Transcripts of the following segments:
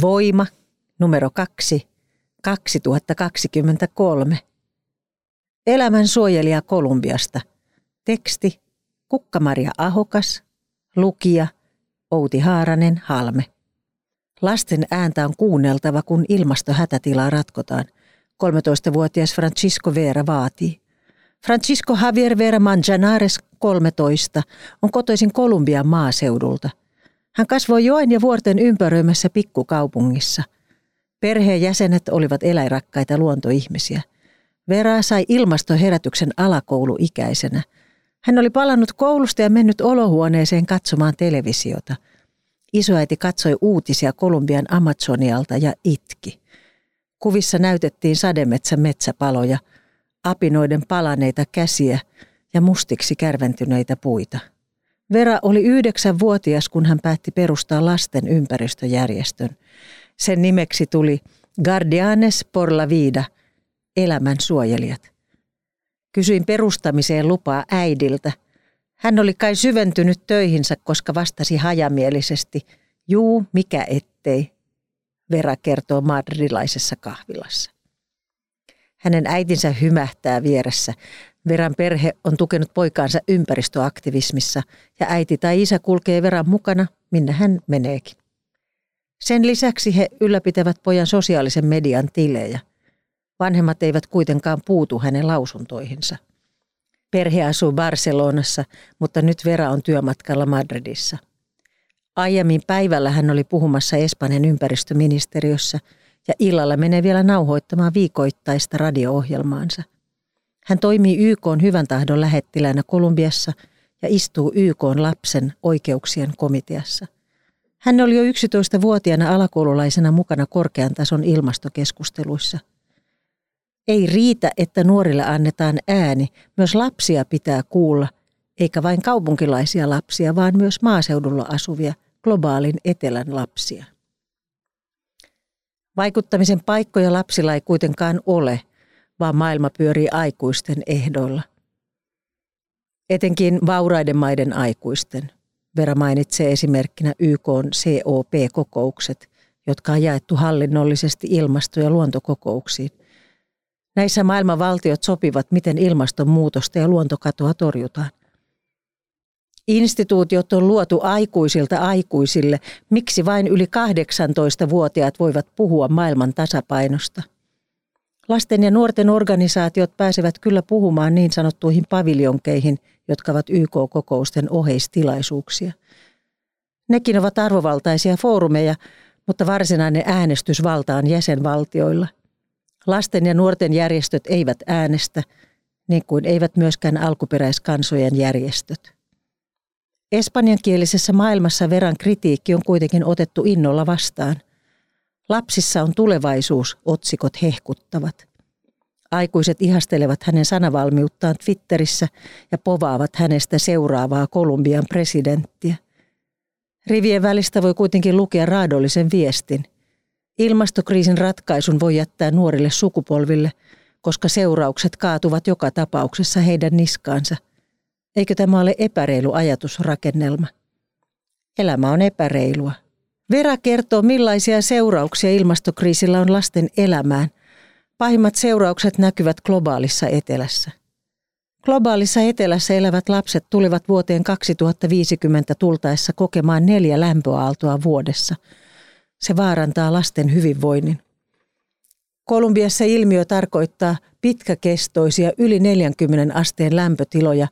Voima numero kaksi 2023. Elämän suojelija Kolumbiasta. Teksti Kukka-Maria Ahokas. Lukija Outi Haaranen Halme. Lasten ääntä on kuunneltava, kun ilmastohätätilaa ratkotaan. 13-vuotias Francisco Vera vaatii. Francisco Javier Vera Manjanares, 13, on kotoisin Kolumbian maaseudulta. Hän kasvoi joen ja vuorten ympäröimässä pikkukaupungissa. Perheen jäsenet olivat eläinrakkaita luontoihmisiä. Vera sai ilmastoherätyksen alakouluikäisenä. Hän oli palannut koulusta ja mennyt olohuoneeseen katsomaan televisiota – Isoäiti katsoi uutisia Kolumbian Amazonialta ja itki. Kuvissa näytettiin sademetsän metsäpaloja, apinoiden palaneita käsiä ja mustiksi kärventyneitä puita. Vera oli yhdeksänvuotias, kun hän päätti perustaa lasten ympäristöjärjestön. Sen nimeksi tuli Guardianes por la Vida, elämän suojelijat. Kysyin perustamiseen lupaa äidiltä – hän oli kai syventynyt töihinsä, koska vastasi hajamielisesti, juu, mikä ettei, Vera kertoo madrilaisessa kahvilassa. Hänen äitinsä hymähtää vieressä. Veran perhe on tukenut poikaansa ympäristöaktivismissa ja äiti tai isä kulkee Veran mukana, minne hän meneekin. Sen lisäksi he ylläpitävät pojan sosiaalisen median tilejä. Vanhemmat eivät kuitenkaan puutu hänen lausuntoihinsa. Perhe asuu Barcelonassa, mutta nyt Vera on työmatkalla Madridissa. Aiemmin päivällä hän oli puhumassa Espanjan ympäristöministeriössä ja illalla menee vielä nauhoittamaan viikoittaista radio-ohjelmaansa. Hän toimii YK hyvän tahdon lähettilänä Kolumbiassa ja istuu YK lapsen oikeuksien komiteassa. Hän oli jo 11-vuotiaana alakoululaisena mukana korkean tason ilmastokeskusteluissa – ei riitä, että nuorille annetaan ääni, myös lapsia pitää kuulla, eikä vain kaupunkilaisia lapsia, vaan myös maaseudulla asuvia globaalin etelän lapsia. Vaikuttamisen paikkoja lapsilla ei kuitenkaan ole, vaan maailma pyörii aikuisten ehdoilla. Etenkin vauraiden maiden aikuisten. Vera mainitsee esimerkkinä YK COP-kokoukset, jotka on jaettu hallinnollisesti ilmasto- ja luontokokouksiin – Näissä maailman valtiot sopivat, miten ilmastonmuutosta ja luontokatoa torjutaan. Instituutiot on luotu aikuisilta aikuisille, miksi vain yli 18-vuotiaat voivat puhua maailman tasapainosta. Lasten ja nuorten organisaatiot pääsevät kyllä puhumaan niin sanottuihin paviljonkeihin, jotka ovat YK-kokousten oheistilaisuuksia. Nekin ovat arvovaltaisia foorumeja, mutta varsinainen äänestysvalta on jäsenvaltioilla. Lasten ja nuorten järjestöt eivät äänestä, niin kuin eivät myöskään alkuperäiskansojen järjestöt. Espanjankielisessä maailmassa veran kritiikki on kuitenkin otettu innolla vastaan. Lapsissa on tulevaisuus, otsikot hehkuttavat. Aikuiset ihastelevat hänen sanavalmiuttaan Twitterissä ja povaavat hänestä seuraavaa Kolumbian presidenttiä. Rivien välistä voi kuitenkin lukea raadollisen viestin – Ilmastokriisin ratkaisun voi jättää nuorille sukupolville, koska seuraukset kaatuvat joka tapauksessa heidän niskaansa. Eikö tämä ole epäreilu ajatusrakennelma? Elämä on epäreilua. Vera kertoo, millaisia seurauksia ilmastokriisillä on lasten elämään. Pahimmat seuraukset näkyvät globaalissa etelässä. Globaalissa etelässä elävät lapset tulivat vuoteen 2050 tultaessa kokemaan neljä lämpöaaltoa vuodessa – se vaarantaa lasten hyvinvoinnin. Kolumbiassa ilmiö tarkoittaa pitkäkestoisia yli 40 asteen lämpötiloja,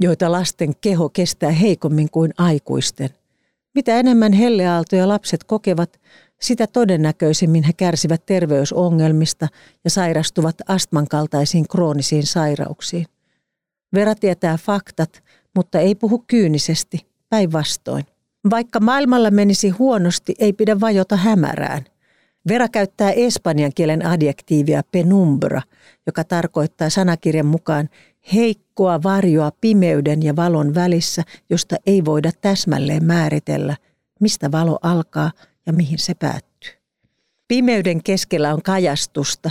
joita lasten keho kestää heikommin kuin aikuisten. Mitä enemmän helleaaltoja lapset kokevat, sitä todennäköisemmin he kärsivät terveysongelmista ja sairastuvat astman kaltaisiin kroonisiin sairauksiin. Vera tietää faktat, mutta ei puhu kyynisesti, päinvastoin. Vaikka maailmalla menisi huonosti, ei pidä vajota hämärään. Vera käyttää espanjan kielen adjektiivia penumbra, joka tarkoittaa sanakirjan mukaan heikkoa varjoa pimeyden ja valon välissä, josta ei voida täsmälleen määritellä, mistä valo alkaa ja mihin se päättyy. Pimeyden keskellä on kajastusta.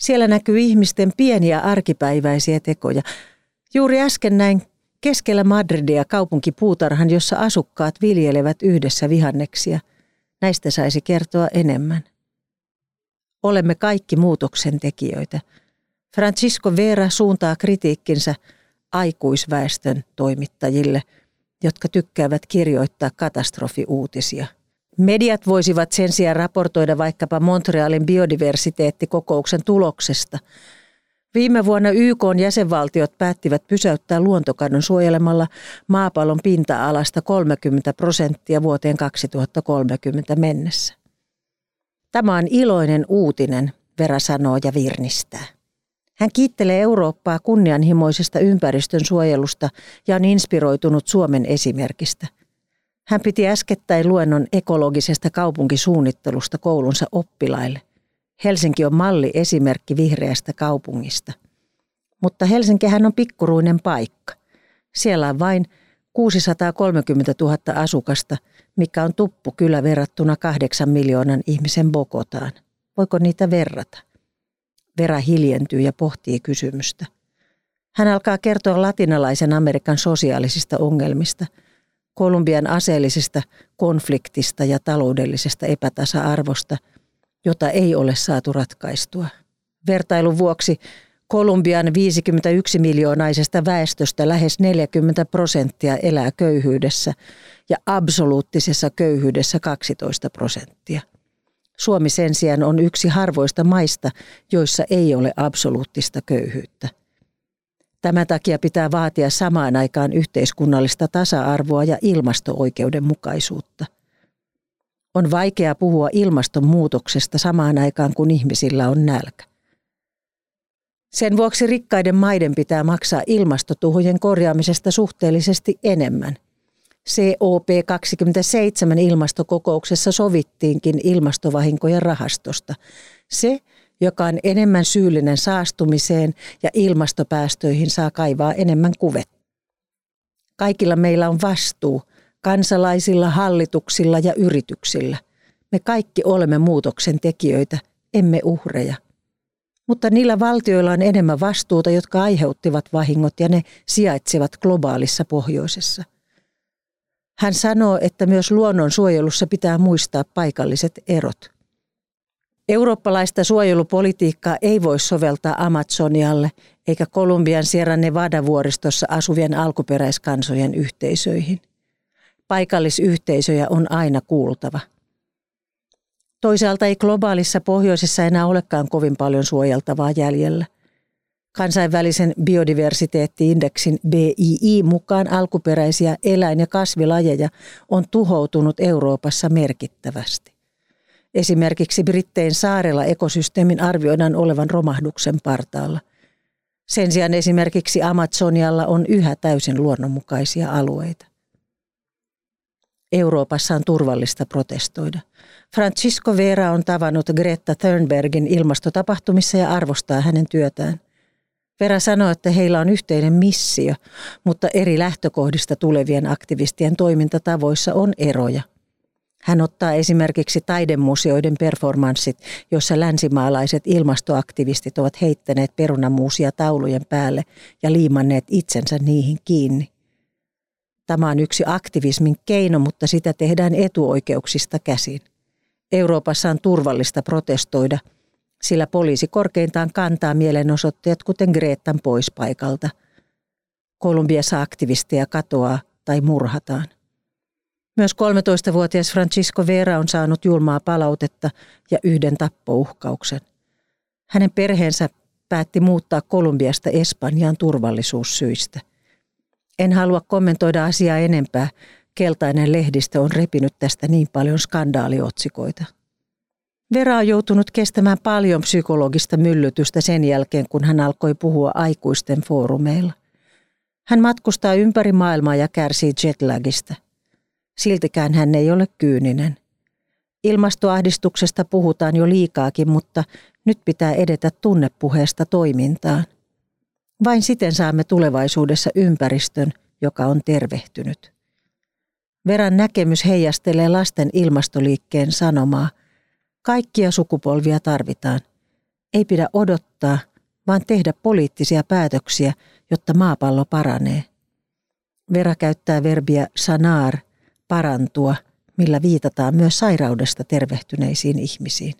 Siellä näkyy ihmisten pieniä arkipäiväisiä tekoja. Juuri äsken näin keskellä Madridia kaupunkipuutarhan, jossa asukkaat viljelevät yhdessä vihanneksia. Näistä saisi kertoa enemmän. Olemme kaikki muutoksen tekijöitä. Francisco Vera suuntaa kritiikkinsä aikuisväestön toimittajille, jotka tykkäävät kirjoittaa katastrofiuutisia – Mediat voisivat sen sijaan raportoida vaikkapa Montrealin biodiversiteettikokouksen tuloksesta. Viime vuonna YK jäsenvaltiot päättivät pysäyttää luontokadon suojelemalla maapallon pinta-alasta 30 prosenttia vuoteen 2030 mennessä. Tämä on iloinen uutinen, Vera sanoo ja virnistää. Hän kiittelee Eurooppaa kunnianhimoisesta ympäristön suojelusta ja on inspiroitunut Suomen esimerkistä – hän piti äskettäin luennon ekologisesta kaupunkisuunnittelusta koulunsa oppilaille. Helsinki on malli esimerkki vihreästä kaupungista. Mutta Helsinkihän on pikkuruinen paikka. Siellä on vain 630 000 asukasta, mikä on tuppu kyllä verrattuna kahdeksan miljoonan ihmisen Bogotaan. Voiko niitä verrata? Vera hiljentyy ja pohtii kysymystä. Hän alkaa kertoa latinalaisen Amerikan sosiaalisista ongelmista – Kolumbian aseellisesta konfliktista ja taloudellisesta epätasa-arvosta, jota ei ole saatu ratkaistua. Vertailun vuoksi Kolumbian 51 miljoonaisesta väestöstä lähes 40 prosenttia elää köyhyydessä ja absoluuttisessa köyhyydessä 12 prosenttia. Suomi sen sijaan on yksi harvoista maista, joissa ei ole absoluuttista köyhyyttä. Tämän takia pitää vaatia samaan aikaan yhteiskunnallista tasa-arvoa ja ilmasto-oikeudenmukaisuutta. On vaikea puhua ilmastonmuutoksesta samaan aikaan, kun ihmisillä on nälkä. Sen vuoksi rikkaiden maiden pitää maksaa ilmastotuhojen korjaamisesta suhteellisesti enemmän. COP27 ilmastokokouksessa sovittiinkin ilmastovahinkojen rahastosta. Se, joka on enemmän syyllinen saastumiseen ja ilmastopäästöihin saa kaivaa enemmän kuvetta. Kaikilla meillä on vastuu, kansalaisilla, hallituksilla ja yrityksillä. Me kaikki olemme muutoksen tekijöitä, emme uhreja. Mutta niillä valtioilla on enemmän vastuuta, jotka aiheuttivat vahingot ja ne sijaitsevat globaalissa pohjoisessa. Hän sanoo, että myös luonnonsuojelussa pitää muistaa paikalliset erot. Eurooppalaista suojelupolitiikkaa ei voi soveltaa Amazonialle eikä Kolumbian Sierra Nevada-vuoristossa asuvien alkuperäiskansojen yhteisöihin. Paikallisyhteisöjä on aina kuultava. Toisaalta ei globaalissa pohjoisessa enää olekaan kovin paljon suojeltavaa jäljellä. Kansainvälisen biodiversiteettiindeksin BII mukaan alkuperäisiä eläin- ja kasvilajeja on tuhoutunut Euroopassa merkittävästi. Esimerkiksi Brittein saarella ekosysteemin arvioidaan olevan romahduksen partaalla. Sen sijaan esimerkiksi Amazonialla on yhä täysin luonnonmukaisia alueita. Euroopassa on turvallista protestoida. Francisco Vera on tavannut Greta Thunbergin ilmastotapahtumissa ja arvostaa hänen työtään. Vera sanoi, että heillä on yhteinen missio, mutta eri lähtökohdista tulevien aktivistien toimintatavoissa on eroja – hän ottaa esimerkiksi taidemuseoiden performanssit, jossa länsimaalaiset ilmastoaktivistit ovat heittäneet perunamuusia taulujen päälle ja liimanneet itsensä niihin kiinni. Tämä on yksi aktivismin keino, mutta sitä tehdään etuoikeuksista käsin. Euroopassa on turvallista protestoida, sillä poliisi korkeintaan kantaa mielenosoittajat kuten Greetan pois paikalta. Kolumbiassa aktivisteja katoaa tai murhataan. Myös 13-vuotias Francisco Vera on saanut julmaa palautetta ja yhden tappouhkauksen. Hänen perheensä päätti muuttaa Kolumbiasta Espanjaan turvallisuussyistä. En halua kommentoida asiaa enempää. Keltainen lehdistö on repinyt tästä niin paljon skandaaliotsikoita. Vera on joutunut kestämään paljon psykologista myllytystä sen jälkeen, kun hän alkoi puhua aikuisten foorumeilla. Hän matkustaa ympäri maailmaa ja kärsii jetlagista – Siltikään hän ei ole kyyninen. Ilmastoahdistuksesta puhutaan jo liikaakin, mutta nyt pitää edetä tunnepuheesta toimintaan. Vain siten saamme tulevaisuudessa ympäristön, joka on tervehtynyt. Veran näkemys heijastelee lasten ilmastoliikkeen sanomaa. Kaikkia sukupolvia tarvitaan. Ei pidä odottaa, vaan tehdä poliittisia päätöksiä, jotta maapallo paranee. Vera käyttää verbiä sanar, parantua, millä viitataan myös sairaudesta tervehtyneisiin ihmisiin.